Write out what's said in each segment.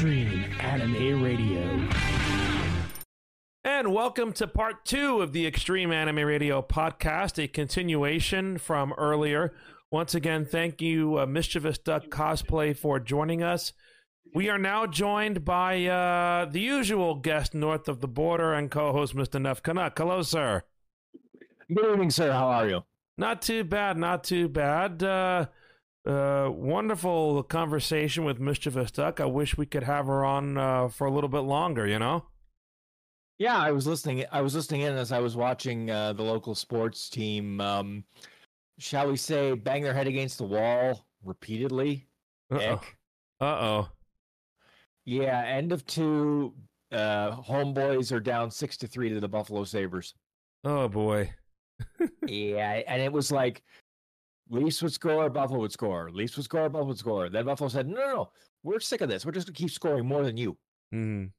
Extreme Anime Radio. And welcome to part two of the Extreme Anime Radio podcast, a continuation from earlier. Once again, thank you, uh, Mischievous Duck Cosplay, for joining us. We are now joined by uh, the usual guest north of the border and co host, Mr. Nef Canuck. Hello, sir. Good evening, sir. How are you? Not too bad, not too bad. Uh, uh, wonderful conversation with Mischievous Duck. I wish we could have her on uh, for a little bit longer, you know? Yeah, I was listening. I was listening in as I was watching uh, the local sports team. Um, shall we say, bang their head against the wall repeatedly. Uh oh. Yeah, end of two. Uh, homeboys are down six to three to the Buffalo Sabres. Oh boy. yeah, and it was like Leafs would score, Buffalo would score. Leafs would score, Buffalo would score. Then Buffalo said, "No, no, no, we're sick of this. We're just gonna keep scoring more than you." Mm.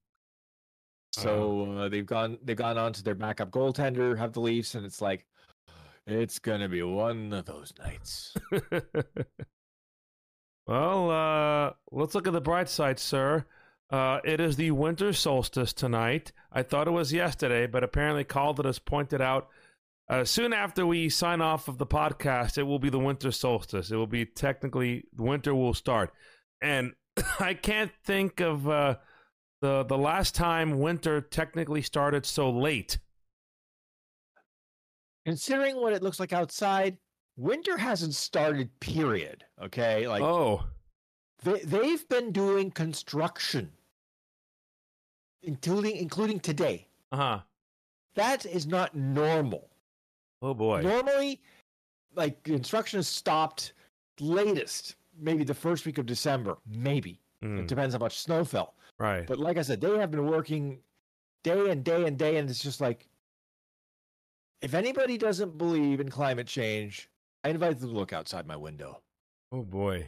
So uh, they've gone they've gone on to their backup goaltender, have the Leafs, and it's like it's gonna be one of those nights. well, uh, let's look at the bright side, sir. Uh, it is the winter solstice tonight. I thought it was yesterday, but apparently Calder has pointed out uh, soon after we sign off of the podcast, it will be the winter solstice. It will be technically winter will start, and I can't think of uh, the the last time winter technically started so late. Considering what it looks like outside, winter hasn't started. Period. Okay, like oh, they they've been doing construction, including including today. Uh huh. That is not normal. Oh boy. Normally, like construction is stopped latest maybe the first week of December, maybe. Mm, It depends how much snow fell. right. But like I said, they have been working day and day and day, and it's just like if anybody doesn't believe in climate change, I invite them to look outside my window. Oh boy.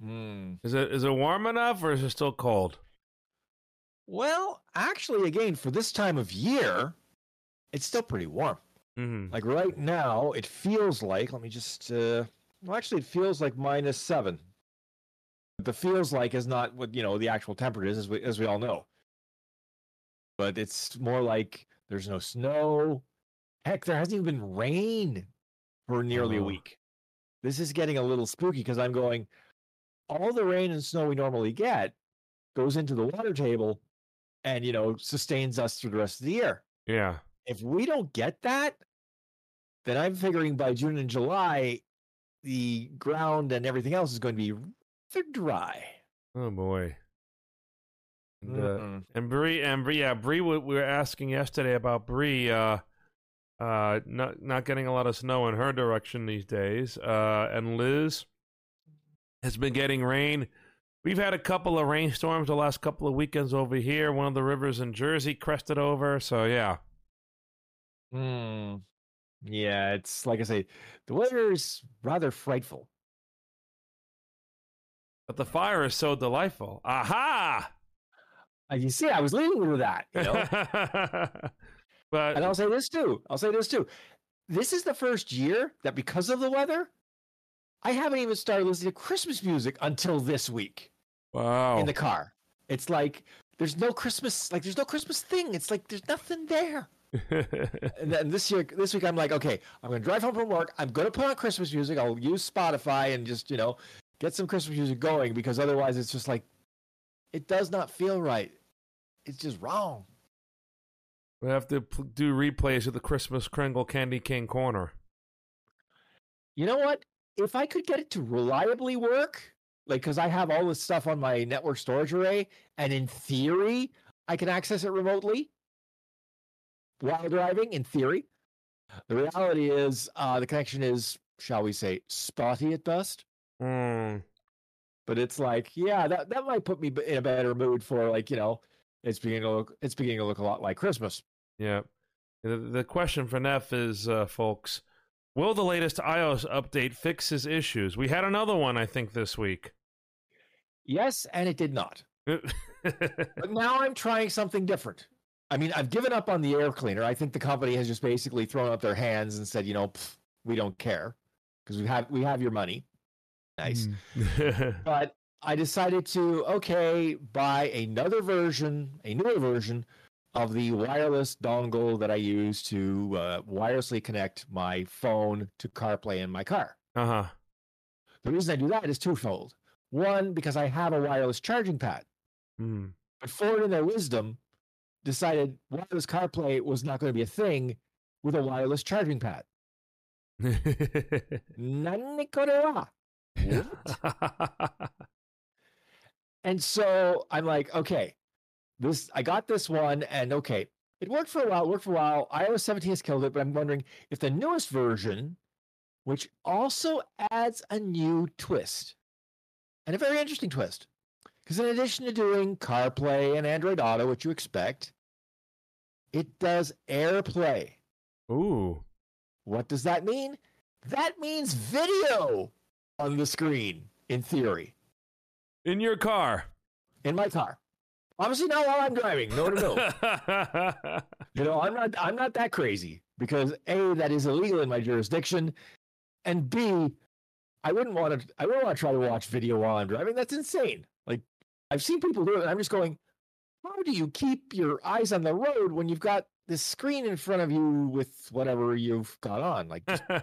Hmm. Is it is it warm enough or is it still cold? Well, actually, again, for this time of year, it's still pretty warm. Mm-hmm. Like right now, it feels like, let me just, uh, well, actually, it feels like minus seven. But the feels like is not what, you know, the actual temperature is, as we, as we all know. But it's more like there's no snow. Heck, there hasn't even been rain for nearly a Oh. week. This is getting a little spooky because I'm going, all the rain and snow we normally get goes into the water table and, you know, sustains us through the rest of the year Yeah. if we don't get that, then I'm figuring by June and July, the ground and everything else is going to be rather dry. Oh boy. And, uh, and Bree and Bree, yeah, Bree. We we were asking yesterday about Bree. Uh, uh, not not getting a lot of snow in her direction these days. Uh, and Liz has been getting rain. We've had a couple of rainstorms the last couple of weekends over here. One of the rivers in Jersey crested over. So yeah. Hmm. Yeah, it's like I say, the weather is rather frightful. But the fire is so delightful. Aha! You see, I was leading with that, you know. but and I'll say this too. I'll say this too. This is the first year that because of the weather, I haven't even started listening to Christmas music until this week. wow. in the car. It's like there's no Christmas, like there's no Christmas thing. It's like there's nothing there. And then this year, this week, I'm like, okay, I'm gonna drive home from work. I'm gonna put on Christmas music. I'll use Spotify and just you know get some Christmas music going because otherwise, it's just like it does not feel right. It's just wrong. we have to do replays of the Christmas Kringle Candy King corner. You know what? If I could get it to reliably work, like because I have all this stuff on my network storage array, and in theory, I can access it remotely while driving, in theory. The reality is, uh, the connection is, shall we say, spotty at best. Hmm. But it's like, yeah, that, that might put me in a better mood for like, you know, it's beginning to look, it's beginning to look a lot like Christmas. Yeah. The, the question for Nef is, uh, folks, will the latest iOS update fix his issues? We had another one, I think, this week. Yes, and it did not. But now I'm trying something different. I mean, I've given up on the air cleaner. I think the company has just basically thrown up their hands and said, you know, we don't care because we have we have your money. Nice. Mm. But I decided to okay buy another version, a newer version of the wireless dongle that I use to uh, wirelessly connect my phone to CarPlay in my car. Uh huh. The reason I do that is twofold. One, because I have a wireless charging pad, Mm. but Ford, in their wisdom, decided wireless CarPlay was not going to be a thing with a wireless charging pad. And so I'm like, okay, this I got this one, and okay, it worked for a while. It Worked for a while. iOS 17 has killed it, but I'm wondering if the newest version, which also adds a new twist, and a very interesting twist, because in addition to doing CarPlay and Android Auto, which you expect, it does AirPlay. Ooh. What does that mean? That means video on the screen, in theory, In your car. in my car. Obviously not while I'm driving. No, no, no. You know, I'm not I'm not that crazy because A, that is illegal in my jurisdiction. And B, I wouldn't want to I wouldn't want to try to watch video while I'm driving. That's insane. Like I've seen people do it, and I'm just going, how do you keep your eyes on the road when you've got this screen in front of you with whatever you've got on? Like just. Uh,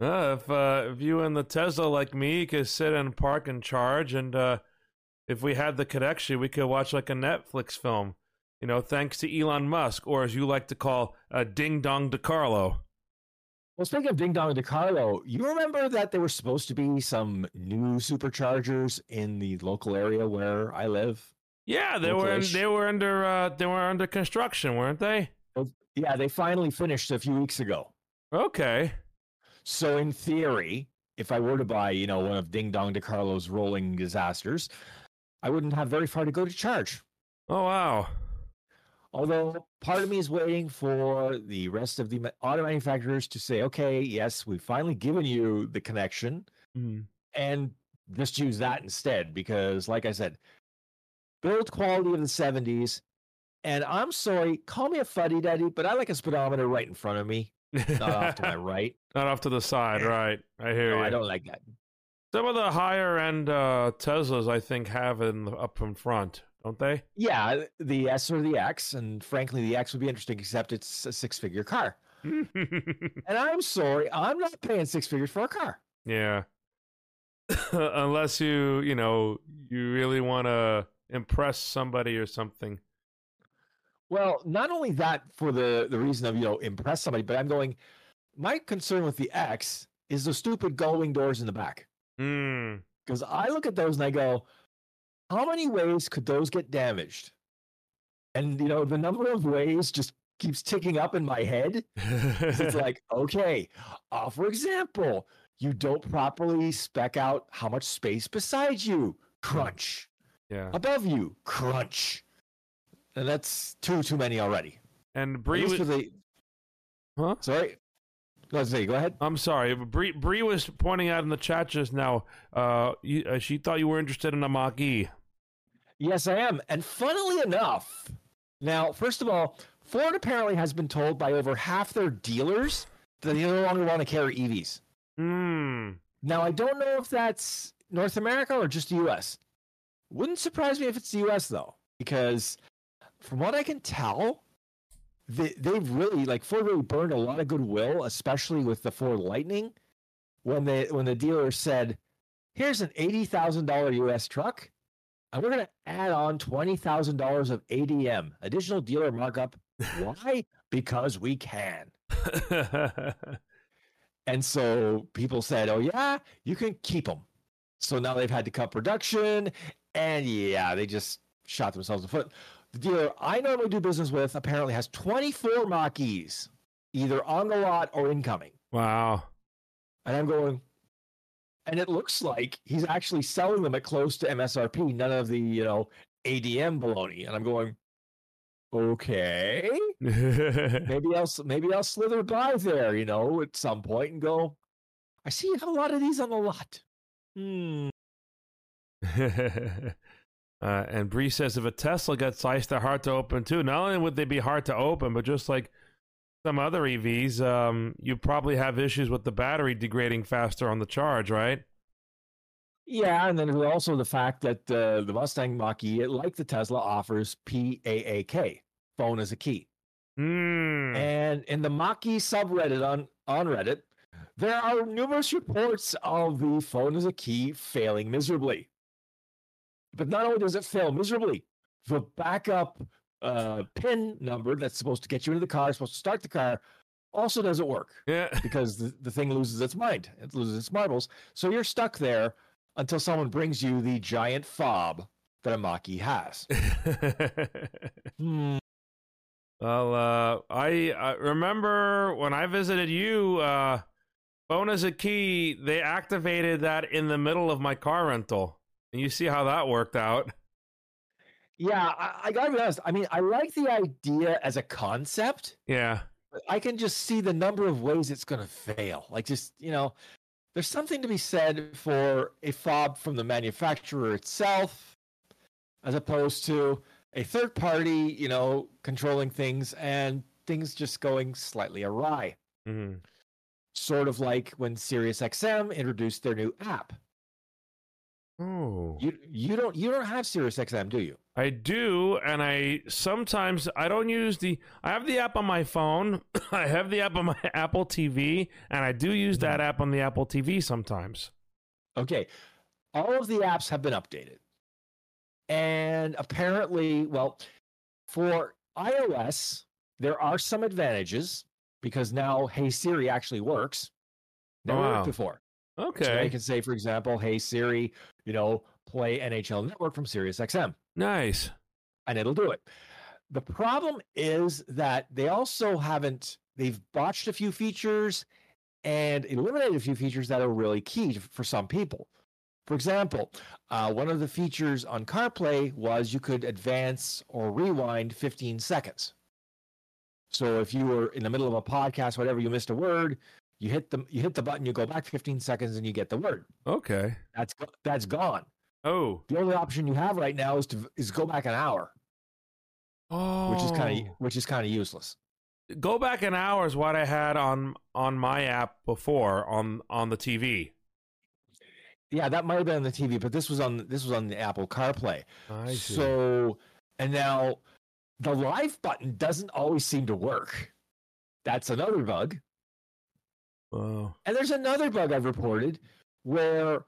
if uh, if you and the Tesla like me could sit and park and charge, and uh, if we had the connection, we could watch like a Netflix film. You know, thanks to Elon Musk, or as you like to call, uh, Ding Dong DeCarlo. Well, speaking of Ding Dong DeCarlo, you remember that there were supposed to be some new superchargers in the local area where I live? Yeah, they were Localish. they were under uh, they were under construction, weren't they? Yeah, they finally finished a few weeks ago. Okay. So in theory, if I were to buy, you know, one of Ding Dong DeCarlo's rolling disasters, I wouldn't have very far to go to charge. Oh wow. Although part of me is waiting for the rest of the auto manufacturers to say, okay, yes, we've finally given you the connection Mm. and just use that instead. Because, like I said, build quality of the 70s. And I'm sorry, call me a fuddy duddy, but I like a speedometer right in front of me, not off to my right. Not off to the side, right? I hear No, you. I don't like that. Some of the higher end uh, Teslas, I think, have it in the, up in front, don't they? Yeah, the S or the X, and frankly, the X would be interesting, except it's a six-figure car. And I'm sorry, I'm not paying six figures for a car. yeah. Unless you, you know, you really want to impress somebody or something. Well, not only that for the the reason of you know impress somebody, but I'm going. My concern with the X is the stupid gullwing doors in the back Mm. because I look at those and I go, how many ways could those get damaged? And you know the number of ways just keeps ticking up in my head. it's like, okay, uh, for example, you don't properly spec out how much space beside you. Crunch. yeah. Above you. Crunch. And that's too too many already. And Bree was, the- Huh? Sorry. No, say, go ahead. I'm sorry, Bree, Bree was pointing out in the chat just now. Uh, you, uh, she thought you were interested in a Mach E. Yes, I am. And funnily enough, now, first of all, Ford apparently has been told by over half their dealers that they no longer want to carry EVs. Hmm. Now, I don't know if that's North America or just the US. Wouldn't surprise me if it's the US, though, because from what I can tell, they, they've really, like, Ford really burned a lot of goodwill, especially with the Ford Lightning, when, they, when the dealer said, here's an $80,000 US truck, and we're going to add on $20,000 of ADM, additional dealer markup. Why? because we can. And so people said, "Oh yeah, you can keep them." So now they've had to cut production, and yeah, they just shot themselves in the foot. The dealer I normally do business with apparently has 24 Mach-E's, either on the lot or incoming. wow. And I'm going, and it looks like he's actually selling them at close to MSRP, none of the you know ADM baloney. And I'm going, okay, maybe I'll maybe I'll slither by there, you know, at some point and go. I see you have a lot of these on the lot. Hmm. uh, and Bree says if a Tesla gets sliced, they're hard to open too. Not only would they be hard to open, but just like some other EVs, um, you probably have issues with the battery degrading faster on the charge, right? Yeah, and then also the fact that uh, the Mustang Mach-E, like the Tesla, offers PAAK, phone as a key. Hmm. And in the Mach-E subreddit on, on Reddit, there are numerous reports of the phone as a key failing miserably. But not only does it fail miserably, the backup uh, pin number that's supposed to get you into the car, supposed to start the car, also doesn't work Yeah. because the, the thing loses its mind, it loses its marbles. So you're stuck there until someone brings you the giant fob that a Mach-E has. Hmm. well, uh, I, I remember when I visited you, uh, phone as a key, they activated that in the middle of my car rental. And you see how that worked out. Yeah, I, I gotta be honest. I mean, I like the idea as a concept. Yeah. but I can just see the number of ways it's going to fail. Like, just, you know, there's something to be said for a fob from the manufacturer itself, as opposed to a third party, you know, controlling things and things just going slightly awry. hmm Sort of like when SiriusXM introduced their new app. Oh. You you don't you don't have SiriusXM, do you? I do, and I sometimes I don't use the. I have the app on my phone. I have the app on my Apple TV, and I do use that mm-hmm. app on the Apple TV sometimes. Okay. All of the apps have been updated. And apparently, well, for iOS, there are some advantages because now Hey Siri actually works. Never Wow. worked before. So now Okay, you can say, for example, Hey Siri, you know, play NHL Network from SiriusXM, nice. and it'll do it. The problem is that they also haven't, they've botched a few features and eliminated a few features that are really key for some people. For example, uh, one of the features on CarPlay was you could advance or rewind 15 seconds. So if you were in the middle of a podcast, whatever, you missed a word, you hit the you hit the button, you go back 15 seconds, and you get the word. Okay. That's that's gone. Oh. The only option you have right now is to is go back an hour, Oh. which is kind of which is kind of useless. go back an hour is what I had on on my app before on on the TV. Yeah, that might have been on the TV, but this was on this was on the Apple CarPlay. I see. So, and now the live button doesn't always seem to work. That's another bug. Oh. And there's another bug I've reported where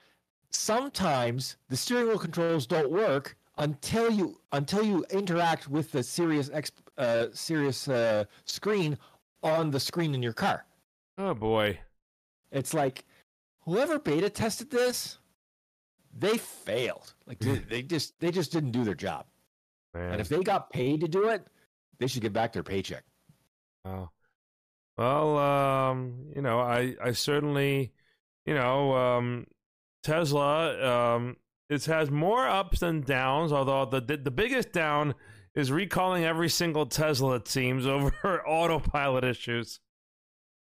sometimes the steering wheel controls don't work until you until you interact with the Sirius X uh, Sirius uh, screen on the screen in your car. oh boy. It's like whoever beta tested this, they failed. Like they, they just they just didn't do their job. Man. And if they got paid to do it, they should get back their paycheck. Oh. Well, um, you know, I, I certainly, you know, um, Tesla, um, it has more ups than downs. Although the, the the biggest down is recalling every single Tesla, it seems, over autopilot issues.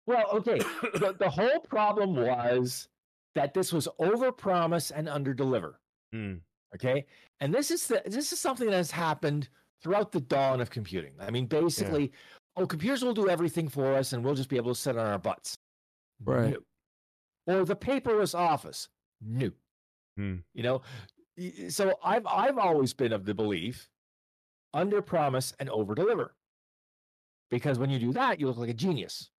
Well, okay. the, the whole problem was that this was overpromise and underdeliver. Hmm. Okay, and this is the, this is something that has happened throughout the dawn of computing. I mean, basically, oh, computers will do everything for us, and we'll just be able to sit on our butts. Right. No. Or the paperless office. New. Hmm. You know, so I've I've always been of the belief, under promise and over deliver. Because when you do that, you look like a genius.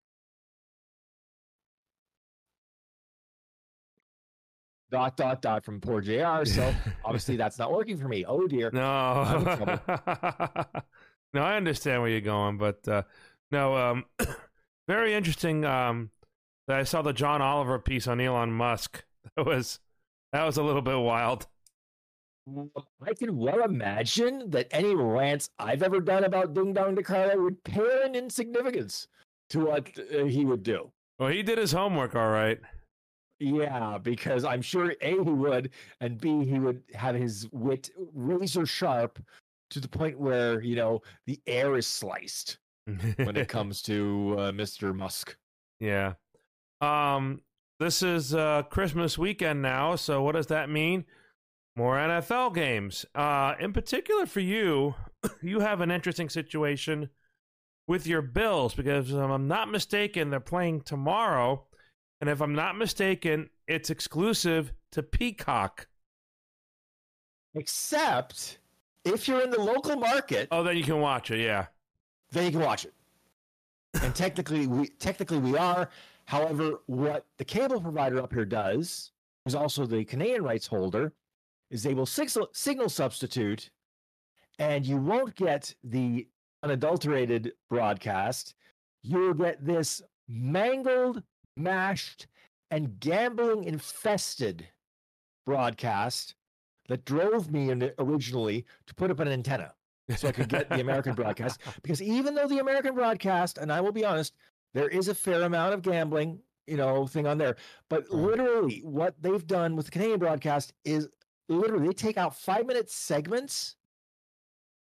Dot dot dot from poor JR. So obviously that's not working for me. Oh dear. I'm in No. no, I understand where you're going, but uh, no, um, very interesting. Um, that I saw the John Oliver piece on Elon Musk. That was that was a little bit wild. I can well imagine that any rants I've ever done about Ding Dong DeCarlo would pale in insignificance to what uh, he would do. Well, he did his homework, all right. Yeah, because I'm sure A, he would, and B, he would have his wit razor sharp to the point where, you know, the air is sliced when it comes to uh, Mr. Musk. yeah. Um, this is uh, Christmas weekend now, so what does that mean? More NFL games. Uh, in particular for you, you have an interesting situation with your Bills because if I'm not mistaken, they're playing tomorrow, and if I'm not mistaken, it's exclusive to Peacock. Except if you're in the local market, Oh, then you can watch it. Yeah. then you can watch it. And technically, we technically we are. However, what the cable provider up here does, who's also the Canadian rights holder, is they will signal, signal substitute, and you won't get the unadulterated broadcast. You will get this mangled, mashed, and gambling infested broadcast that drove me in originally to put up an antenna so I could get the American broadcast. Because even though the American broadcast, and I will be honest, there is a fair amount of gambling, you know, thing on there. But literally, what they've done with the Canadian broadcast is literally they take out five minute segments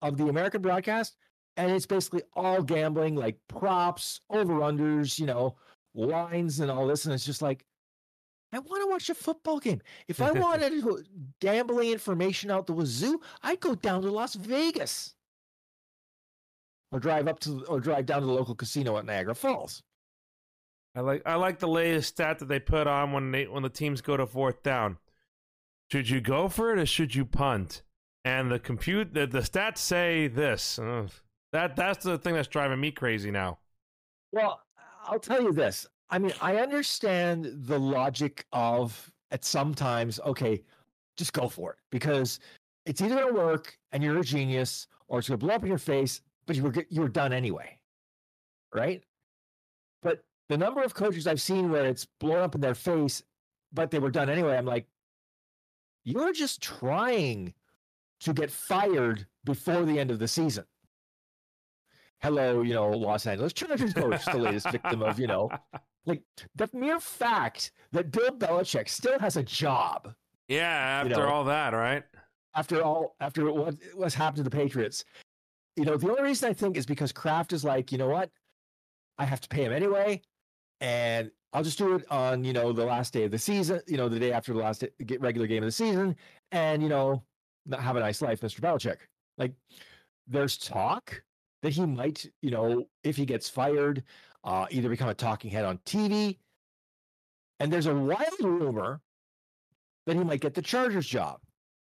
of the American broadcast, and it's basically all gambling, like props, over unders, you know, lines, and all this. And it's just like, I want to watch a football game. If I wanted to- gambling information out the wazoo, I'd go down to Las Vegas or drive up to or drive down to the local casino at Niagara Falls. I like I like the latest stat that they put on when they when the teams go to fourth down. Should you go for it or should you punt? And the compute the, the stats say this. Ugh. that that's the thing that's driving me crazy now. Well, I'll tell you this. I mean, I understand the logic of at sometimes, okay, just go for it because it's either going to work and you're a genius or it's going to blow up in your face, but you were you were done anyway. Right? But the number of coaches I've seen where it's blown up in their face, but they were done anyway, I'm like, you're just trying to get fired before the end of the season. Hello, you know, Los Angeles Chargers coach, the latest victim of, you know, like the mere fact that Bill Belichick still has a job Yeah, You after know. all that, right? after all after what what's happened to the Patriots. You know, the only reason I think is because Kraft is like, you know what? I have to pay him anyway, and I'll just do it on you know the last day of the season. You know, the day after the last day, regular game of the season, and you know, have a nice life, Mr. Belichick. Like, there's talk that he might, you know, if he gets fired, uh, either become a talking head on TV, and there's a wild rumor that he might get the Chargers job.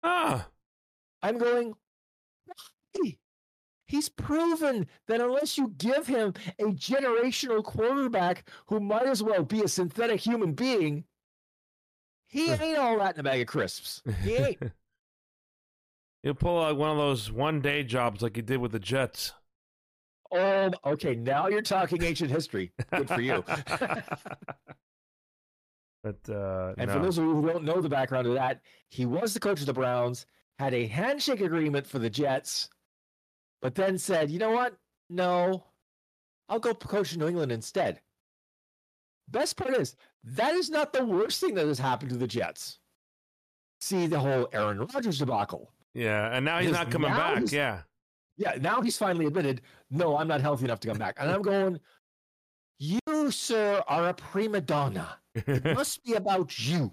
Ah, I'm going, why? He's proven that unless you give him a generational quarterback who might as well be a synthetic human being, he ain't all that in a bag of crisps. He ain't. He'll pull out one of those one day jobs like he did with the Jets. Oh, okay. Now you're talking ancient history. Good for you. but uh And no. for those of you who don't know the background of that, he was the coach of the Browns, had a handshake agreement for the Jets, but then said, you know what? No, I'll go coach New England instead. Best part is, that is not the worst thing that has happened to the Jets. See the whole Aaron Rodgers debacle. yeah, and now he's Because not coming back. Yeah. Yeah, now he's finally admitted, no, I'm not healthy enough to come back. And I'm going, you, sir, are a prima donna. It must be about you.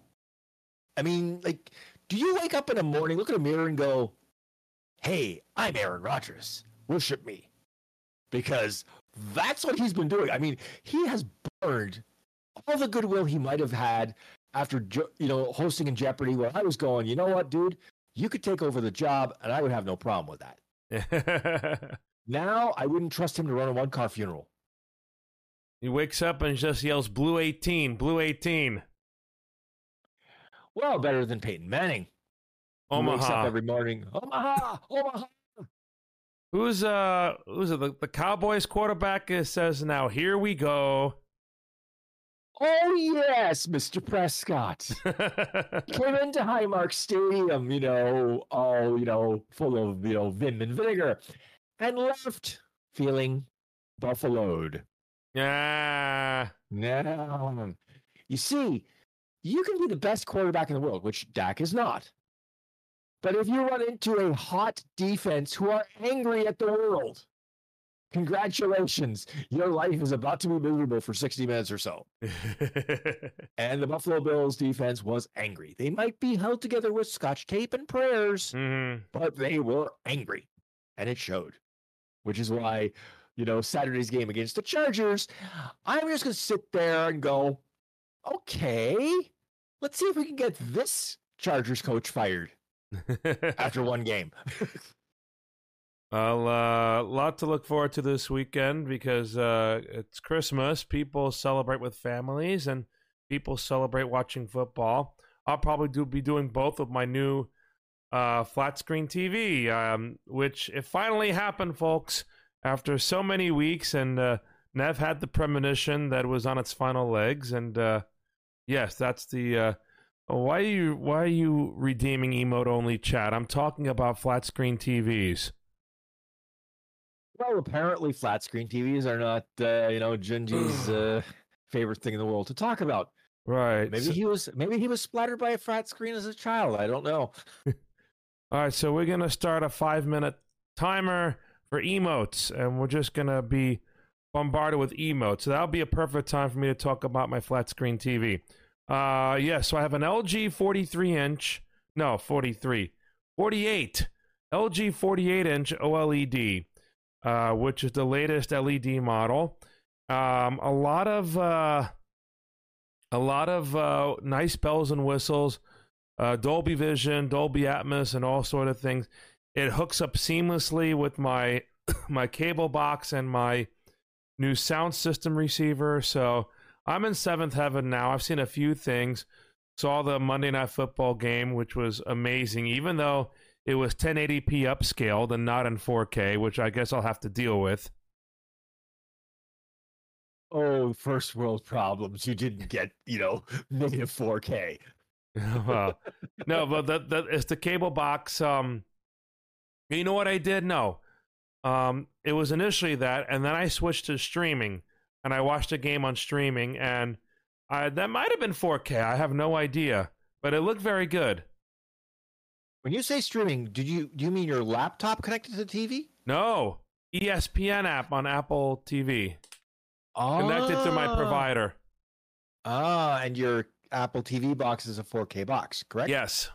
I mean, like, do you wake up in the morning, look in a mirror, and go, "Hey, I'm Aaron Rodgers. Worship me," because that's what he's been doing. I mean, he has burned all the goodwill he might have had after, you know, hosting in Jeopardy. Where I was going, you know what, dude, you could take over the job, and I would have no problem with that. Now, I wouldn't trust him to run a one-car funeral. he wakes up and just yells blue 18, blue 18. Well, better than Peyton Manning. who wakes up Omaha. every morning. Omaha, Omaha. Who's uh who's it? The, the Cowboys quarterback says now here we go. Oh yes, Mr. Prescott. Came into Highmark Stadium, you know, all you know, full of you know vim and vinegar, and left feeling buffaloed. yeah. Now, you see, you can be the best quarterback in the world, which Dak is not. But if you run into a hot defense who are angry at the world, congratulations, your life is about to be miserable for 60 minutes or so. And the Buffalo Bills defense was angry. They might be held together with scotch tape and prayers, Mhm. but they were angry. And it showed, which is why, you know, Saturday's game against the Chargers, I'm just going to sit there and go, okay, let's see if we can get this Chargers coach fired. after one game. well, a uh, lot to look forward to this weekend because uh, it's Christmas. People celebrate with families, and people celebrate watching football. I'll probably do be doing both with my new uh, flat screen TV, um, which it finally happened, folks. After so many weeks, and uh, Nef had the premonition that was on its final legs, and uh, yes, that's the. Uh, why are you Why are you redeeming emote only chat? I'm talking about flat screen TVs. Well, apparently, flat screen TVs are not, uh, you know, Junji's uh, favorite thing in the world to talk about. Right. Maybe so, he was. Maybe he was splattered by a flat screen as a child. I don't know. All right, so we're gonna start a five minute timer for emotes, and we're just gonna be bombarded with emotes. So that'll be a perfect time for me to talk about my flat screen TV. Uh, yeah, so I have an LG 43 inch, no, 43, 48, LG 48 inch OLED, uh, which is the latest LED model. Um, a lot of uh, a lot of uh, nice bells and whistles, uh, Dolby Vision, Dolby Atmos, and all sort of things. It hooks up seamlessly with my my cable box and my new sound system receiver. So I'm in seventh heaven now. I've seen a few things. Saw the Monday Night Football game, which was amazing, even though it was 1080p upscaled and not in 4K, which I guess I'll have to deal with. Oh, first world problems. You didn't get, you know, negative 4K. well, no, but that that is the cable box. Um, you know what I did? No, um, it was initially that, and then I switched to streaming, and I watched a game on streaming, and I, that might have been 4K. I have no idea, but it looked very good. When you say streaming, did you do you mean your laptop connected to the TV? No, ESPN app on Apple TV. Connected to my ah. provider. Ah, and your Apple TV box is a 4K box, correct? Yes.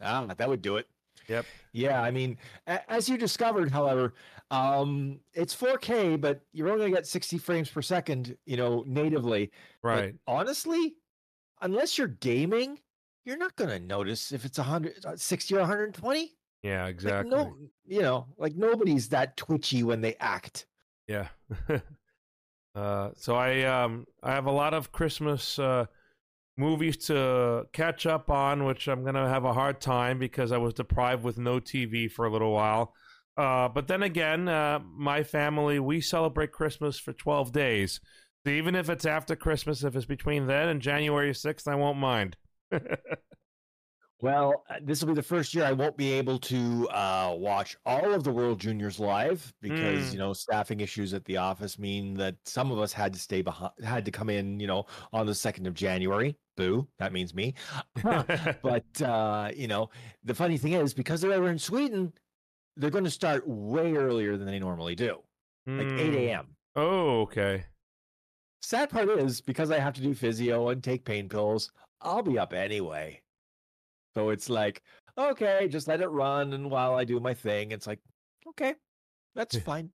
Ah, that would do it. Yep. Yeah, I mean, as you discovered, however, um, it's 4K, but you're only going to get 60 frames per second, you know, natively. Right. But honestly, unless you're gaming, you're not going to notice if it's 100, uh, 60 or 120. Yeah, exactly. Like no, you know, like nobody's that twitchy when they act. Yeah. uh, so I um I have a lot of Christmas uh movies to catch up on, which I'm going to have a hard time because I was deprived with no TV for a little while. Uh, but then again, uh, my family, we celebrate Christmas for 12 days. So even if it's after Christmas, if it's between then and January 6th, I won't mind. Well, uh, this will be the first year I won't be able to uh, watch all of the World Juniors live because mm. you know staffing issues at the office mean that some of us had to stay behind, had to come in, you know, on the second of January. Boo, that means me. but uh, you know, the funny thing is because they're over in Sweden, they're going to start way earlier than they normally do, mm. like eight a.m. Hmm. Oh, okay. Sad part is because I have to do physio and take pain pills, I'll be up anyway. So it's like, okay, just let it run. And while I do my thing, it's like, okay, that's fine.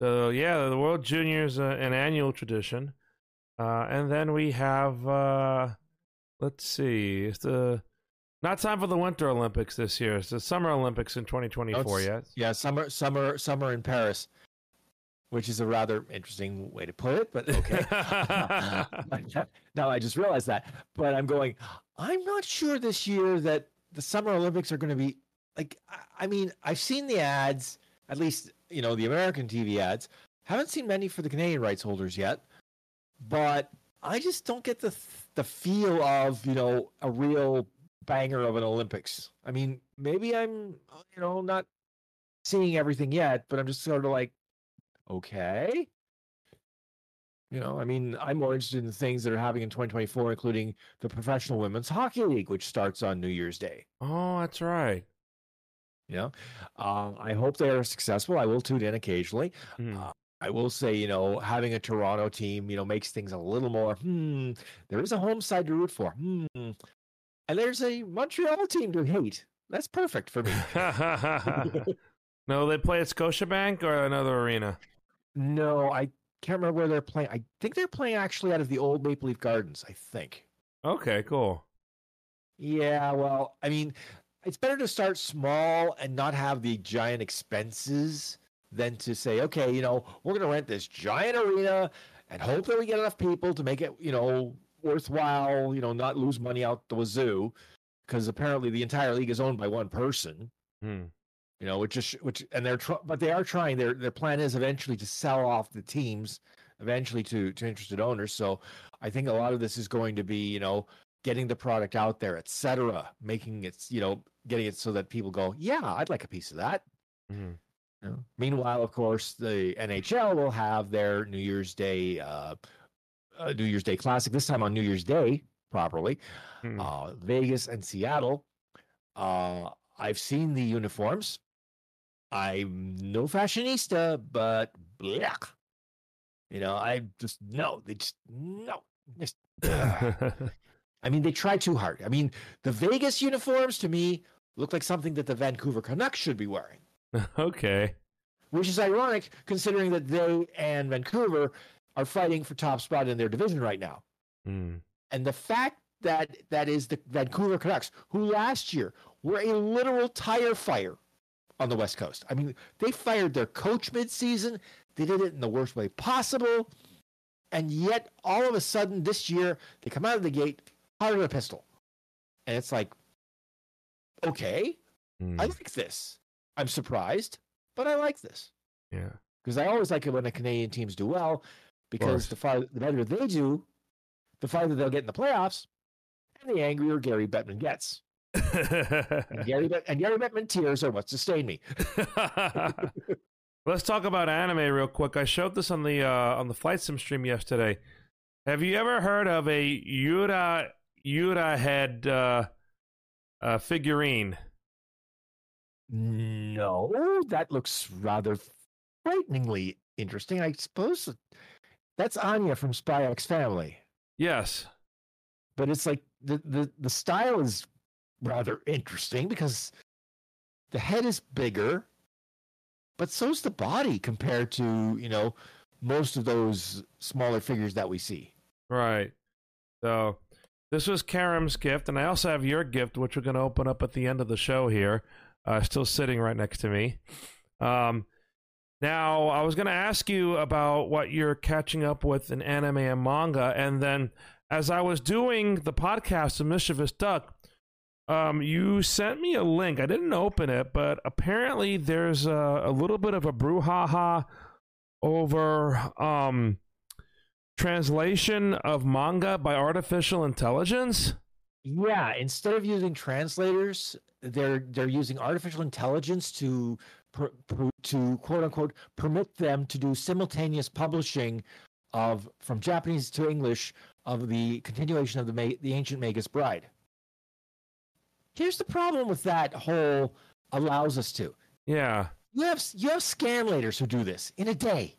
So yeah, the World Juniors uh, an annual tradition, uh, and then we have uh, let's see, it's the not time for the Winter Olympics this year. It's the Summer Olympics in 2024. yes, yeah, summer, summer, summer in Paris, which is a rather interesting way to put it, but okay. now I just realized that, but I'm going. I'm not sure this year that the Summer Olympics are going to be like. I mean, I've seen the ads, at least you know the American TV ads. Haven't seen many for the Canadian rights holders yet, but I just don't get the the feel of you know a real banger of an Olympics. I mean, maybe I'm you know not seeing everything yet, but I'm just sort of like, okay, you know, I mean, I'm more interested in the things that are happening in 2024, including the Professional Women's Hockey League, which starts on New Year's Day. Oh, that's right. You know, uh, I hope they are successful. I will tune in occasionally. Hmm. Uh, I will say, you know, having a Toronto team, you know, makes things a little more. Hmm, there is a home side to root for. Hmm, and there's a Montreal team to hate. That's perfect for me. no, they play at Scotiabank or another arena. No, I can't remember where they're playing. I think they're playing actually out of the old Maple Leaf Gardens. I think. Okay, cool. Yeah, well, I mean, it's better to start small and not have the giant expenses than to say, okay, you know, we're going to rent this giant arena and hope that we get enough people to make it, you know, worthwhile, you know, not lose money out the wazoo because apparently the entire league is owned by one person. Hmm. You know, which is which, and they're tr- but they are trying. Their their plan is eventually to sell off the teams, eventually to to interested owners. So I think a lot of this is going to be, you know, getting the product out there, etc., making it, you know, getting it so that people go, yeah, I'd like a piece of that. Hmm. You know? Meanwhile, of course, the NHL will have their New Year's Day, uh, uh, New Year's Day Classic this time on New Year's Day properly. Hmm. Uh, Vegas and Seattle. Uh, I've seen the uniforms. I'm no fashionista, but blech. You know, I just no, they just no. Just, I mean, they try too hard. I mean, the Vegas uniforms to me look like something that the Vancouver Canucks should be wearing, okay. which is ironic considering that they and Vancouver are fighting for top spot in their division right now. Hmm. And the fact that that is the Vancouver Canucks, who last year were a literal tire fire on the West Coast. I mean, they fired their coach midseason. They did it in the worst way possible. And yet, all of a sudden, this year, they come out of the gate hard with a pistol. And it's like, okay, Hmm. I like this. I'm surprised, but I like this. yeah. Because I always like it when the Canadian teams do well, because the farther the better they do, the farther they'll get in the playoffs, and the angrier Gary Bettman gets. And Gary, and Gary Bettman tears are what sustain me. Let's talk about anime real quick. I showed this on the uh, on the flight sim stream yesterday. Have you ever heard of a Yura Yura head uh, uh, figurine? No, that looks rather frighteningly interesting. I suppose that's Anya from Spy X Family, Yes. but it's like the the the style is rather interesting because the head is bigger, but so's the body compared to you know most of those smaller figures that we see. Right. So this was Karam's gift, and I also have your gift, which we're going to open up at the end of the show here. Uh, still sitting right next to me. Um, now, I was going to ask you about what you're catching up with in anime and manga, and then as I was doing the podcast of Mischievous Duck, um, you sent me a link. I didn't open it, but apparently there's a, a little bit of a brouhaha over um, translation of manga by artificial intelligence. Yeah, instead of using translators, they're they're using artificial intelligence to per, per- to quote unquote permit them to do simultaneous publishing of from Japanese to English of the continuation of the the ancient Magus Bride. Here's the problem with that whole allows us to. Yeah. You have you have scanlators who do this in a day.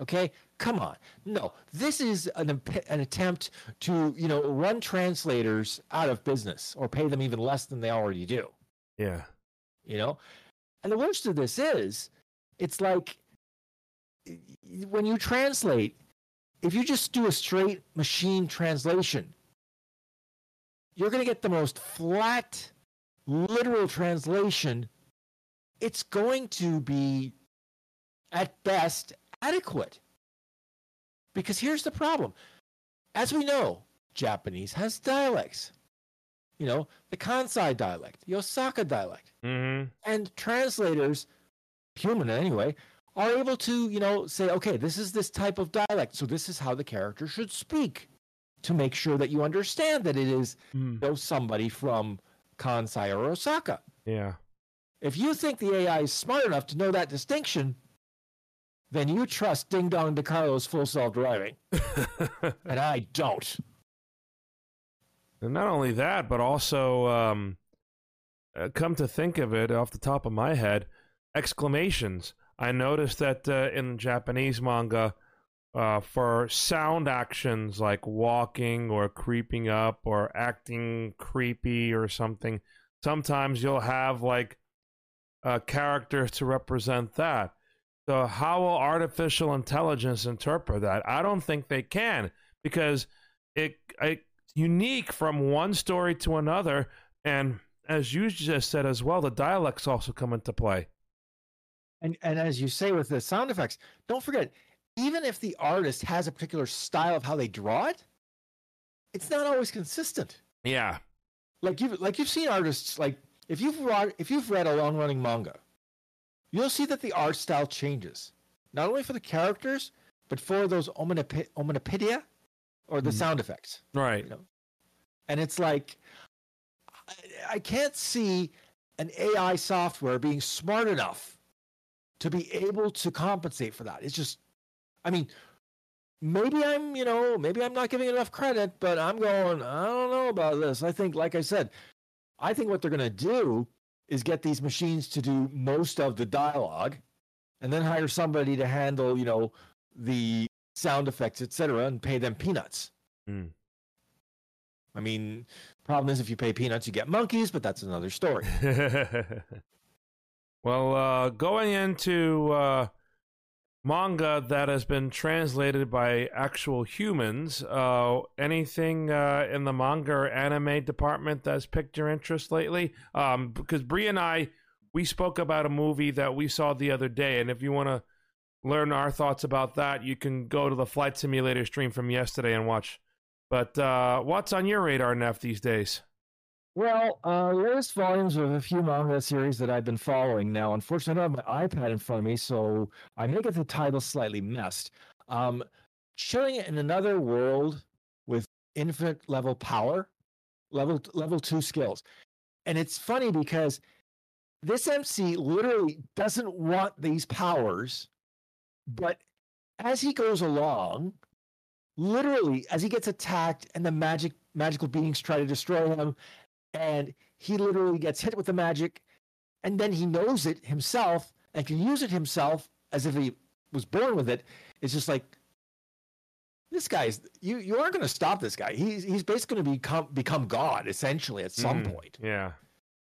Okay, come on. No, this is an an attempt to you know run translators out of business or pay them even less than they already do. Yeah. You know, and the worst of this is, it's like when you translate, if you just do a straight machine translation, you're going to get the most flat, literal translation. It's going to be, at best, adequate. Because here's the problem. As we know, Japanese has dialects. You know, the Kansai dialect, the Osaka dialect Mm-hmm. and translators human anyway are able to you know say okay this is this type of dialect so this is how the character should speak to make sure that you understand that it is you know, somebody from kansai or osaka Yeah. if you think the ai is smart enough to know that distinction then you trust ding dong DeCarlo's full self-driving and i don't And not only that, but also, um, uh, come to think of it, off the top of my head, exclamations. I noticed that uh, in Japanese manga, uh, for sound actions like walking or creeping up or acting creepy or something, sometimes you'll have like uh, characters to represent that. So, how will artificial intelligence interpret that? I don't think they can because it, it unique from one story to another. And as you just said as well, the dialects also come into play. And and as you say with the sound effects, don't forget, even if the artist has a particular style of how they draw it, it's not always consistent. Yeah. Like you've like you've seen artists like if you've read if you've read a long running manga, you'll see that the art style changes. Not only for the characters, but for those onomatopoeia or the Mhm. sound effects. Right. You know? And it's like I, I can't see an AI software being smart enough to be able to compensate for that. It's just I mean, maybe I'm, you know, maybe I'm not giving enough credit, but I'm going, I don't know about this. I think like I said, I think what they're going to do is get these machines to do most of the dialogue and then hire somebody to handle, you know, the sound effects, etc., and pay them peanuts. Mm. I mean, problem is if you pay peanuts, you get monkeys, but that's another story. well, uh, going into uh, manga that has been translated by actual humans, uh, anything uh, in the manga or anime department that's piqued your interest lately? Um, because Bree and I, we spoke about a movie that we saw the other day, and if you want to learn our thoughts about that, you can go to the Flight Simulator stream from yesterday and watch. But uh, what's on your radar, Nef, these days? Well, uh, latest volumes of a few manga series that I've been following now. Unfortunately, I don't have my iPad in front of me, so I may get the title slightly messed. Um, chilling in another world with infinite level power, level level two skills, and it's funny because this MC literally doesn't want these powers, but as he goes along, literally as he gets attacked and the magic magical beings try to destroy him and he literally gets hit with the magic and then he knows it himself and can use it himself as if he was born with it. It's just like this guy's you you aren't going to stop this guy. He's he's basically going to become become god essentially at some Mhm. point. Yeah.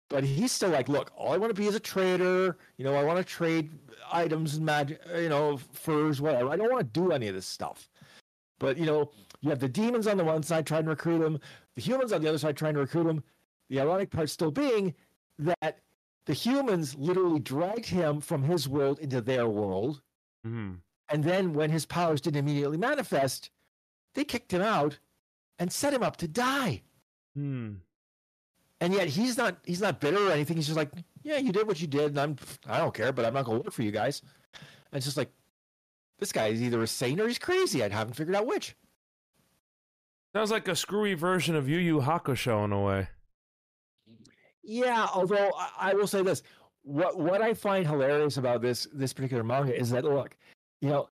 but he's still like look all i want to be is a trader you know i want to trade items and magic you know furs whatever. I don't want to do any of this stuff. But you know you have the demons on the one side trying to recruit him the humans on the other side trying to recruit him the ironic part still being that the humans literally dragged him from his world into their world. Hmm and then when his powers didn't immediately manifest they kicked him out and set him up to die. Hmm. and yet he's not he's not bitter or anything. He's just like yeah you did what you did and i'm i don't care but i'm not going to work for you guys. And it's just like this guy is either a saint or he's crazy. I haven't figured out which. Sounds like a screwy version of Yu Yu Hakusho in a way. Yeah although I, I will say this what what i find hilarious about this this particular manga is that look you know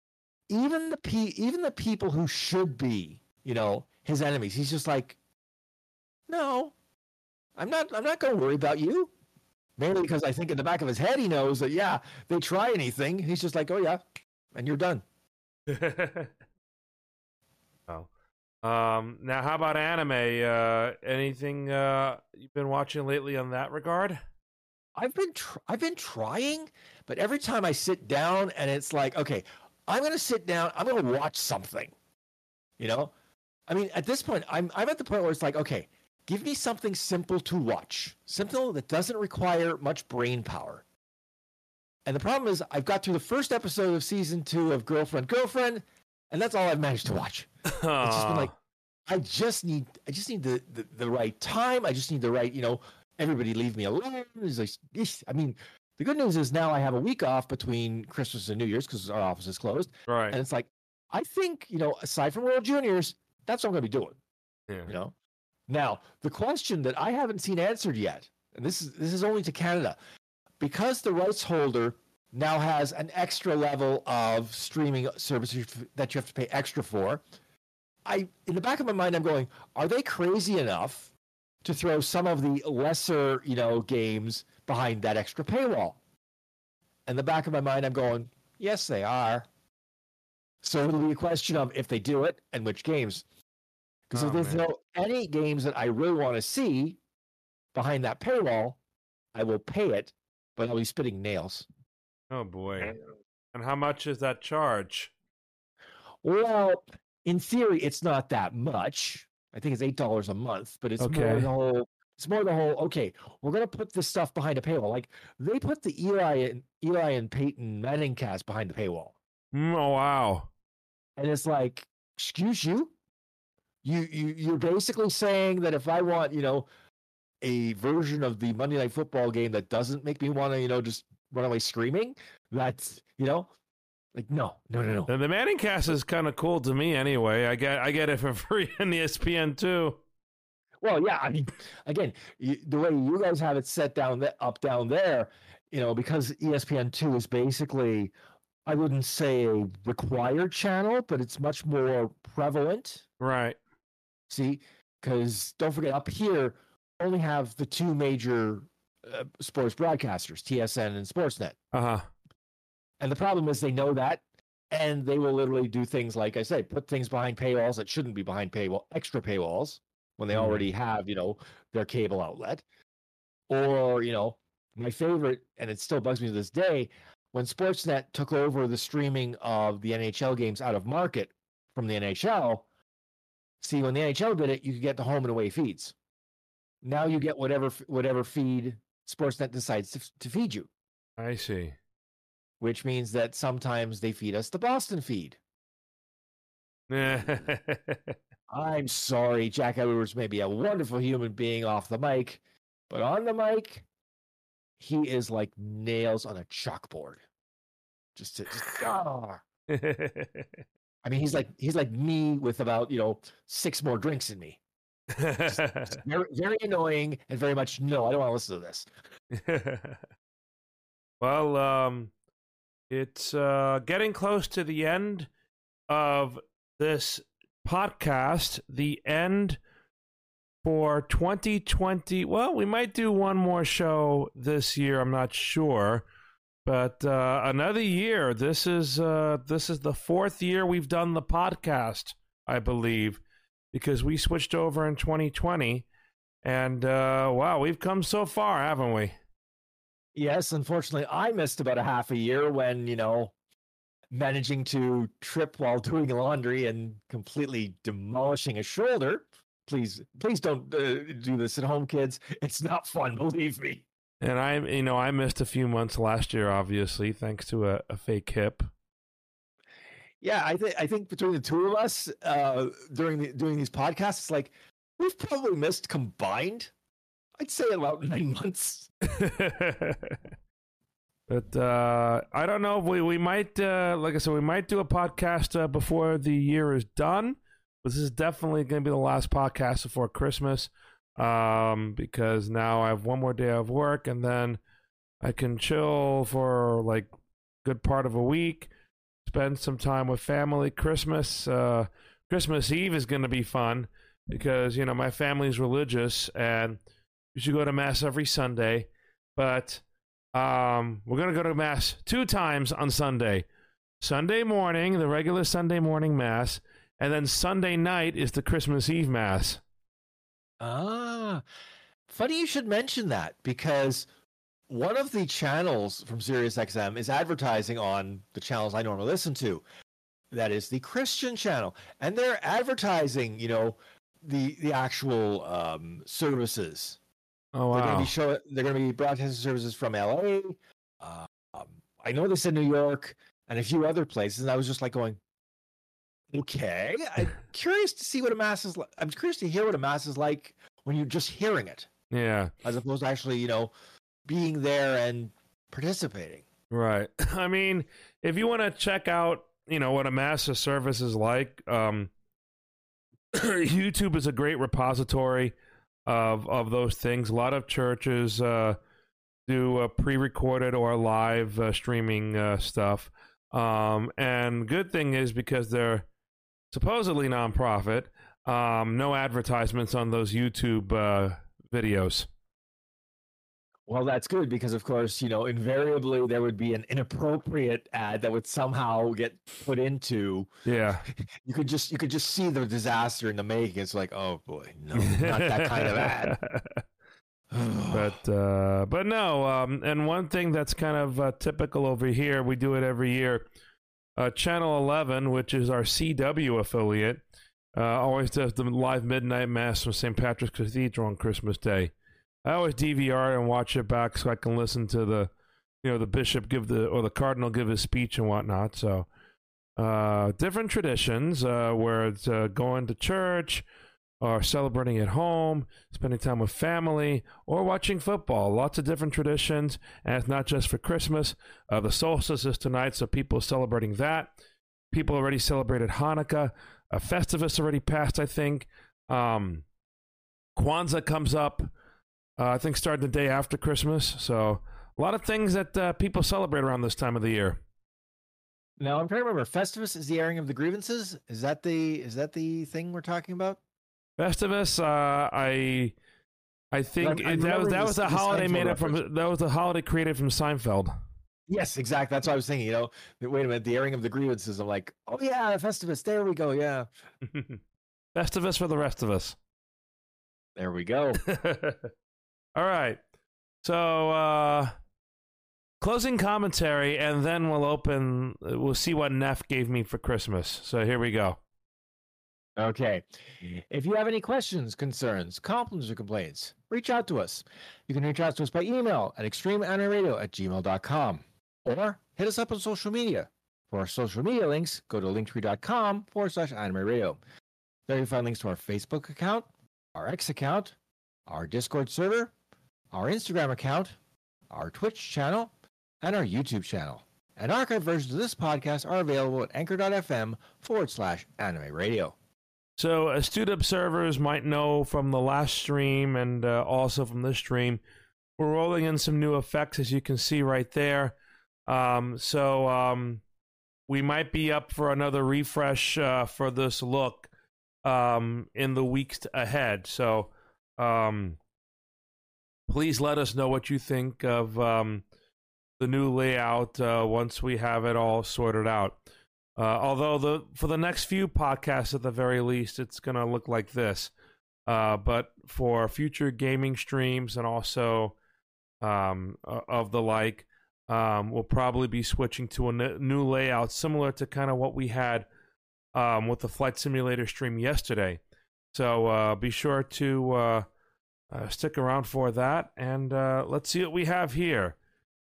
even the pe- even the people who should be you know his enemies he's just like no i'm not i'm not going to worry about you mainly because i think in the back of his head he knows that yeah they try anything he's just like oh yeah and you're done. Um, now, how about anime? Uh, anything uh, you've been watching lately on that regard? I've been tr- I've been trying, but every time I sit down and it's like, okay, I'm gonna sit down, I'm gonna watch something. You know, I mean, at this point, I'm I'm at the point where it's like, okay, give me something simple to watch, simple that doesn't require much brain power. And the problem is, I've got through the first episode of season two of Girlfriend Girlfriend, and that's all I've managed to watch. It's just been like, I just need I just need the, the the right time. I just need the right, you know, everybody leave me alone. It's like, eesh. I mean, the good news is now I have a week off between Christmas and New Year's because our office is closed. right. And it's like, I think, you know, aside from World Juniors, that's what I'm gonna be doing. Yeah. You know? Now, the question that I haven't seen answered yet, and this is this is only to Canada, because the rights holder now has an extra level of streaming services that you have to pay extra for. I in the back of my mind I'm going, are they crazy enough to throw some of the lesser, you know, games behind that extra paywall? In the back of my mind I'm going, yes they are. So it'll be a question of if they do it and which games. Because Oh, if there's man. no any games that I really want to see behind that paywall, I will pay it, but I'll be spitting nails. oh boy. And how much is that charge? Well, in theory, it's not that much. I think it's eight dollars a month, but it's more Okay. the whole. It's more the whole. Okay, we're gonna put this stuff behind a paywall. Like they put the Eli and Eli and Peyton Manning cast behind the paywall, Mm, oh wow. and it's like, excuse you, you you you're basically saying that if I want, you know, a version of the Monday Night Football game that doesn't make me want to, you know, just run away screaming, that's you know, like no, no, no, no. The, the Manning cast is kind of cool to me anyway. I get I get it for free on ESPN too. Well, yeah, I mean, again, you, the way you guys have it set down th- up down there, you know, because ESPN two is basically, I wouldn't say a required channel, but it's much more prevalent. Right. See, because don't forget, up here only have the two major uh, sports broadcasters, TSN and Sportsnet, Uh huh. And the problem is they know that. And they will literally do things like I say, put things behind paywalls that shouldn't be behind paywall, extra paywalls when they already mm-hmm. have, you know, their cable outlet. Or, you know, my favorite, and it still bugs me to this day, when Sportsnet took over the streaming of the NHL games out of market from the NHL. See, when the NHL did it, you could get the home and away feeds. Now you get whatever whatever feed Sportsnet decides to, to feed you, I see. Which means that sometimes they feed us the Boston feed. I'm sorry, Jack Edwards may be a wonderful human being off the mic, but on the mic, he is like nails on a chalkboard. Just, to, just ah. I mean, he's like he's like me with about you know six more drinks in me. Very, very annoying and very much no. I don't want to listen to this. well, um, it's uh, getting close to the end of this podcast. The end for 2020. Well, we might do one more show this year. I'm not sure, but uh, another year. This is uh, this is the fourth year we've done the podcast, I believe, because we switched over in 2020. And uh, wow, we've come so far, haven't we? Yes, unfortunately, I missed about a half a year when you know managing to trip while doing laundry and completely demolishing a shoulder. Please, please don't uh, do this at home, kids. It's not fun, believe me. And I, you know, I missed a few months last year, obviously, thanks to a, a fake hip. Yeah, I think I think between the two of us, uh, during the doing these podcasts, it's like we've probably missed combined. I'd say about nine months. but uh, I don't know. We we might, uh, like I said, we might do a podcast uh, before the year is done. But this is definitely going to be the last podcast before Christmas, um, because now I have one more day of work, and then I can chill for like good part of a week, spend some time with family. Christmas, uh, Christmas Eve is going to be fun because you know my family's religious and we should go to mass every Sunday, but um, we're gonna go to mass two times on Sunday. Sunday morning, the regular Sunday morning mass, and then Sunday night is the Christmas Eve mass. Ah, funny you should mention that because one of the channels from SiriusXM is advertising on the channels I normally listen to. That is the Christian channel, and they're advertising, you know, the the actual um, services. Oh They're going to wow! be show. They're going to be broadcasting services from LA. Uh, um, I know they said New York and a few other places. And I was just like going, okay. I'm curious to see what a mass is like. I'm curious to hear what a mass is like when you're just hearing it, Yeah, as opposed to actually, you know, being there and participating. right. I mean, if you want to check out, you know, what a mass of service is like, um, YouTube is a great repository of of those things. A lot of churches uh, do uh, pre-recorded or live uh, streaming uh, stuff. Um, and good thing is because they're supposedly nonprofit, um, no advertisements on those YouTube uh, videos. Well, that's good because, of course, you know, invariably there would be an inappropriate ad that would somehow get put into. Yeah, You could just you could just see the disaster in the making. It's like, oh boy, no, not that kind of ad. but uh, but no. Um, and one thing that's kind of uh, typical over here, we do it every year. Uh, Channel Eleven, which is our CW affiliate, Uh, always does the live midnight mass from St. Patrick's Cathedral on Christmas Day. I always DVR and watch it back so I can listen to the, you know, the bishop give the or the cardinal give his speech and whatnot. So, uh, different traditions uh, where it's uh, going to church, or celebrating at home, spending time with family, or watching football. Lots of different traditions, and it's not just for Christmas. Uh, the solstice is tonight, so people are celebrating that. People already celebrated Hanukkah. Uh, Festivus already passed, I think. Um, Kwanzaa comes up, I think, starting the day after Christmas. So a lot of things that uh, people celebrate around this time of the year. Now I'm trying to remember. Festivus is the airing of the grievances. Is that the is that the thing we're talking about? Festivus, uh, I I think I'm it- that was that was a holiday made up from that was a holiday created from Seinfeld. Yes, exactly. That's what I was thinking. You know, wait a minute, the airing of the grievances. I'm like, oh yeah, Festivus. There we go. Yeah, Festivus for the rest of us. there we go. All right. So uh closing commentary and then we'll open we'll see what Nef gave me for Christmas. So here we go. Okay. If you have any questions, concerns, compliments, or complaints, reach out to us. You can reach out to us by email at extremeanimeradio at gmail.com or hit us up on social media. For our social media links, go to linktree.com forward slash anime radio. There you find links to our Facebook account, our X account, our Discord server, our Instagram account, our Twitch channel, and our YouTube channel. And archived versions of this podcast are available at anchor.fm forward slash anime radio. So astute observers might know from the last stream and uh, also from this stream, we're rolling in some new effects as you can see right there. Um, so um, we might be up for another refresh uh, for this look um, in the weeks ahead. So um, please let us know what you think of um, the new layout uh, once we have it all sorted out. Uh, although the for the next few podcasts, at the very least, it's going to look like this. Uh, but for future gaming streams and also um, uh, of the like, um, we'll probably be switching to a n- new layout similar to kind of what we had um, with the flight simulator stream yesterday. So uh, be sure to uh, stick around for that, and uh, let's see what we have here.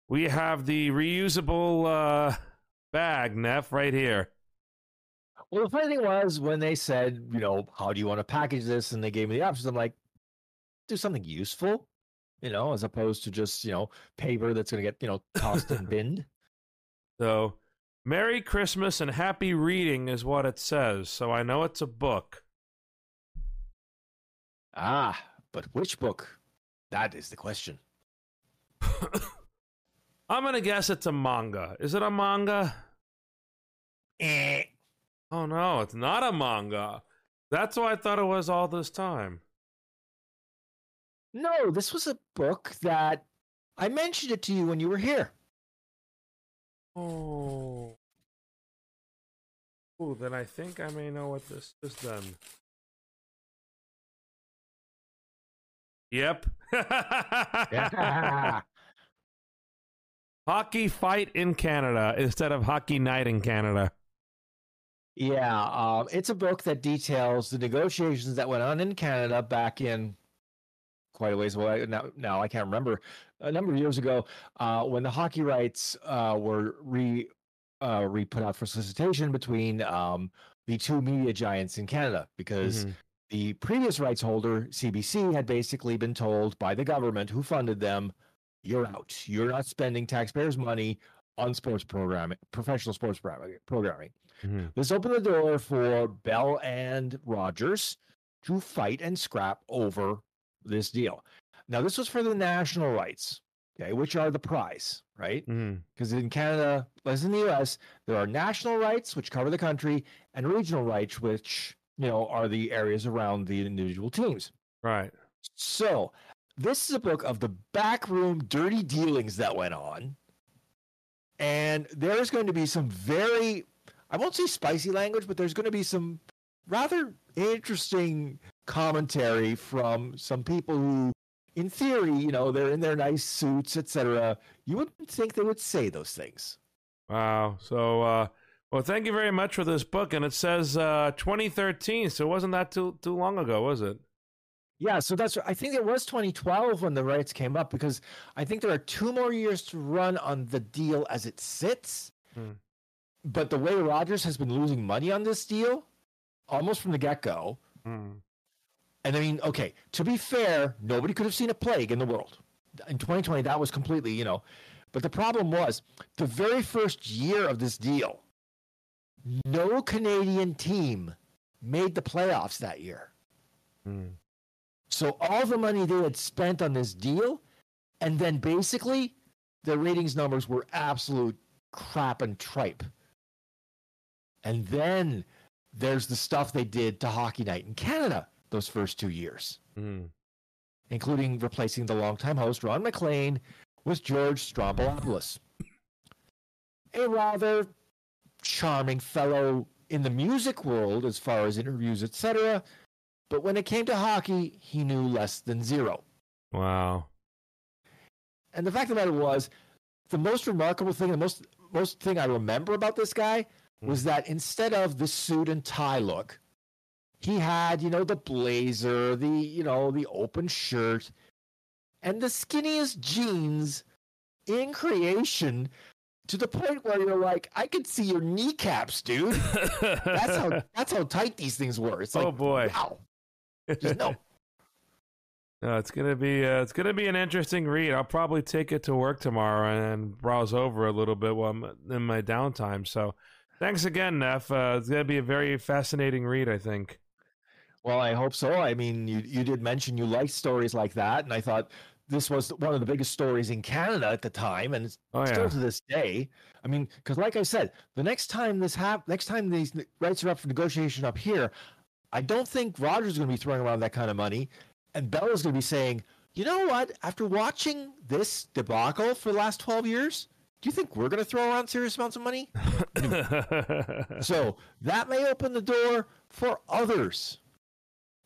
We have the reusable uh, bag, Nef, right here. Well, the funny thing was when they said, you know, how do you want to package this? And they gave me the options. I'm like, do something useful, you know, as opposed to just, you know, paper that's going to get, you know, tossed and binned. So, Merry Christmas and Happy Reading is what it says. So I know it's a book. Ah, but which book? That is the question. I'm going to guess it's a manga. Is it a manga? Eh. Oh no, it's not a manga. That's what I thought it was all this time. No, this was a book that I mentioned it to you when you were here. Oh. Oh, then I think I may know what this is then. Yep. Yeah. Hockey fight in Canada instead of hockey night in Canada. Yeah, um, it's a book that details the negotiations that went on in Canada back in quite a ways away. Now, now I can't remember a number of years ago uh, when the hockey rights uh, were re uh, re put out for solicitation between um, the two media giants in Canada because Mhm. The previous rights holder CBC had basically been told by the government who funded them, "You're out. You're not spending taxpayers' money on sports programming, professional sports programming." Mhm. This opened the door for Bell and Rogers to fight and scrap over this deal. Now, this was for the national rights, okay, which are the prize, right? Because in Canada, as in the US, there are national rights, which cover the country, and regional rights, which, you know, are the areas around the individual teams. Right. So, this is a book of the backroom dirty dealings that went on. And there's going to be some very, I won't say spicy language, but there's going to be some rather interesting commentary from some people who, in theory, you know, they're in their nice suits, etc. You wouldn't think they would say those things. Wow. So uh, Well, thank you very much for this book, and it says uh, 2013, so it wasn't that too too long ago, was it? Yeah, so that's I think it was 2012 when the rights came up because I think there are two more years to run on the deal as it sits. Hmm. But the way Rogers has been losing money on this deal, almost from the get go, Hmm. and I mean, okay, to be fair, nobody could have seen a plague in the world. In 2020, that was completely, you know. But the problem was the very first year of this deal, no Canadian team made the playoffs that year. Hmm. So all the money they had spent on this deal, and then basically the ratings numbers were absolute crap and tripe. And then there's the stuff they did to Hockey Night in Canada those first two years, Hmm. including replacing the longtime host Ron MacLean with George Stroumboulopoulos, a rather charming fellow in the music world as far as interviews, etc. But when it came to hockey, he knew less than zero. Wow. And the fact of the matter was, the most remarkable thing, the most most thing I remember about this guy hmm. was that instead of the suit and tie look, he had, you know, the blazer, the, you know, the open shirt, and the skinniest jeans in creation to the point where you're like, I could see your kneecaps, dude. That's how that's how tight these things were. It's like, Oh, boy. wow. Just no. No, it's gonna be uh, it's gonna be an interesting read. I'll probably take it to work tomorrow and browse over a little bit while I'm in my downtime. So, thanks again, Nef. Uh, it's gonna be a very fascinating read, I think. Well, I hope so. I mean, you you did mention you liked stories like that, and I thought this was one of the biggest stories in Canada at the time, and Oh still yeah, to this day. I mean, because like I said, the next time this hap- next time these rights are up for negotiation up here, I don't think Rogers is going to be throwing around that kind of money, and Bella's going to be saying, you know what? After watching this debacle for the last twelve years, do you think we're going to throw around serious amounts of money? so that may open the door for others.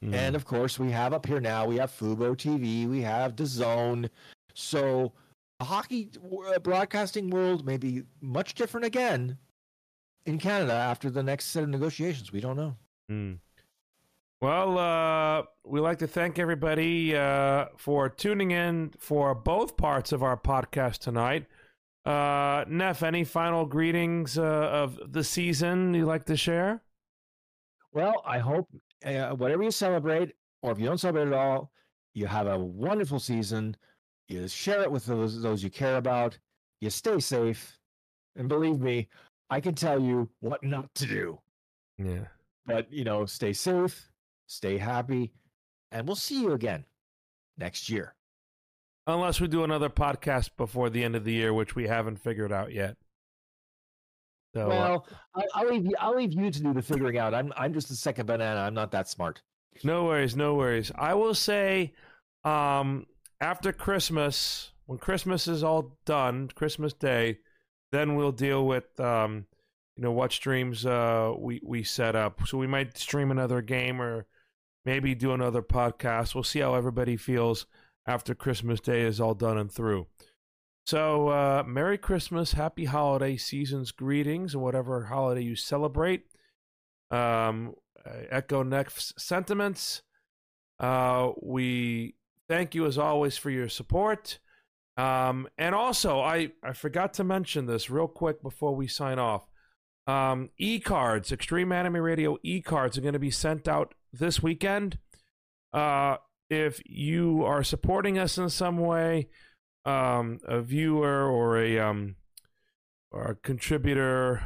Hmm. And of course, we have up here now, we have Fubo TV, we have DAZN. So the hockey broadcasting world may be much different again in Canada after the next set of negotiations. We don't know. Hmm. Well, uh, we like to thank everybody uh, for tuning in for both parts of our podcast tonight. Uh, Nef, any final greetings uh, of the season you'd like to share? Well, I hope uh, whatever you celebrate, or if you don't celebrate at all, you have a wonderful season. You share it with those, those you care about. You stay safe. And believe me, I can tell you what not to do. Yeah. But, you know, stay safe, stay happy, and we'll see you again next year. Unless we do another podcast before the end of the year, which we haven't figured out yet. So, uh, well, I, I'll leave you. I'll leave you to do the figuring out. I'm I'm just a second banana. I'm not that smart. No worries, no worries. I will say, um, after Christmas, when Christmas is all done, Christmas Day, then we'll deal with, um, you know, what streams uh, we we set up. So we might stream another game or maybe do another podcast. We'll see how everybody feels after Christmas Day is all done and through. So, uh, Merry Christmas, Happy Holiday Seasons, greetings, and whatever holiday you celebrate. Um, echo Nef's sentiments. Uh, we thank you as always for your support. Um, and also, I, I forgot to mention this real quick before we sign off. Um, e cards, Extreme Anime Radio e cards are going to be sent out this weekend. Uh, if you are supporting us in some way, um, a viewer or a um, or a contributor,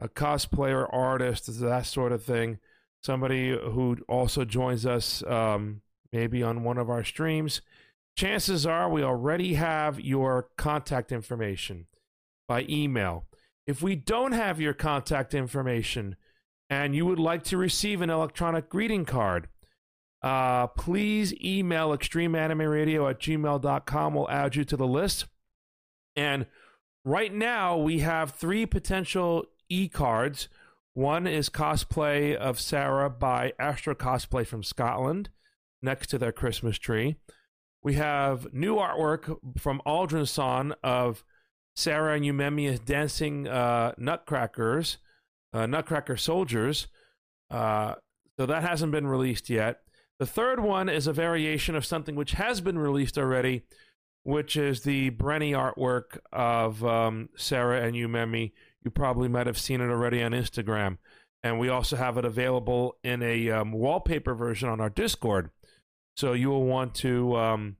a cosplayer, artist, that sort of thing, somebody who also joins us um, maybe on one of our streams, chances are we already have your contact information by email. If we don't have your contact information and you would like to receive an electronic greeting card, uh, please email extremeanimeradio at gmail.com. We'll add you to the list. And right now, we have three potential e cards. One is cosplay of Sarah by Astro Cosplay from Scotland next to their Christmas tree. We have new artwork from Aldrin Son of Sarah and Eumemius dancing uh, nutcrackers uh, Nutcracker Soldiers. Uh, so that hasn't been released yet. The third one is a variation of something which has been released already, which is the Brenny artwork of um, Sarah and Umemi. You probably might have seen it already on Instagram. And we also have it available in a um, wallpaper version on our Discord. So you will want to um,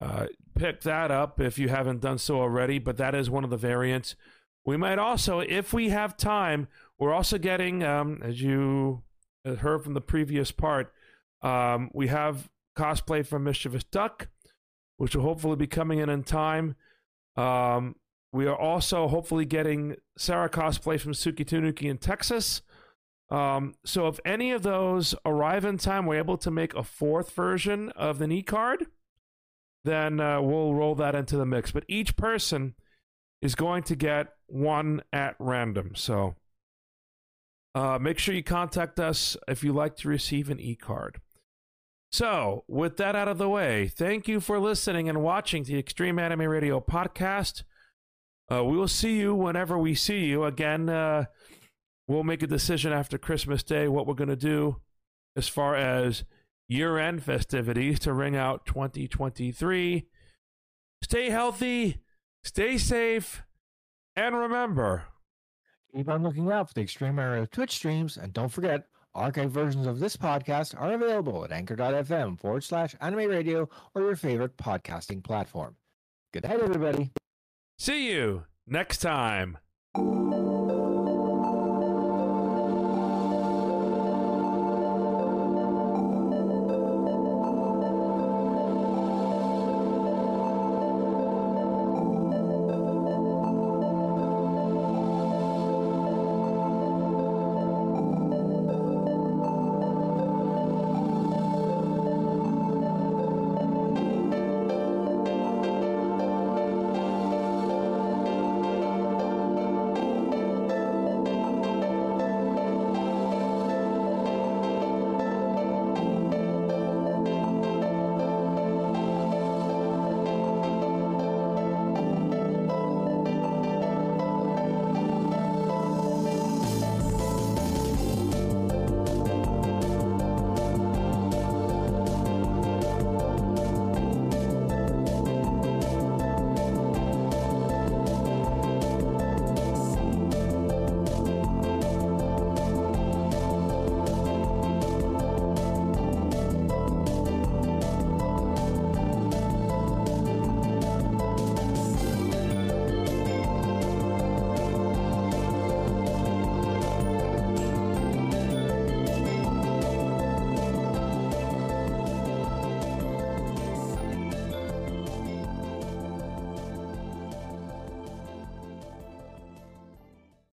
uh, pick that up if you haven't done so already. But that is one of the variants. We might also, if we have time, we're also getting, um, as you heard from the previous part, um, we have cosplay from Mischievous Duck, which will hopefully be coming in in time. Um, we are also hopefully getting Sarah cosplay from Suki Tanuki in Texas. Um, so if any of those arrive in time, we're able to make a fourth version of the knee card, then uh, we'll roll that into the mix. But each person is going to get one at random. So uh, make sure you contact us if you like to receive an e card. So, with that out of the way, thank you for listening and watching the Extreme Anime Radio podcast. Uh, we will see you whenever we see you. Again, uh, we'll make a decision after Christmas Day what we're going to do as far as year end festivities to ring out 2023. Stay healthy, stay safe, and remember Keep on looking out for the Extreme Area Twitch streams, and don't forget, archive versions of this podcast are available at anchor.fm forward slash anime radio or your favorite podcasting platform. Good night, everybody. See you next time.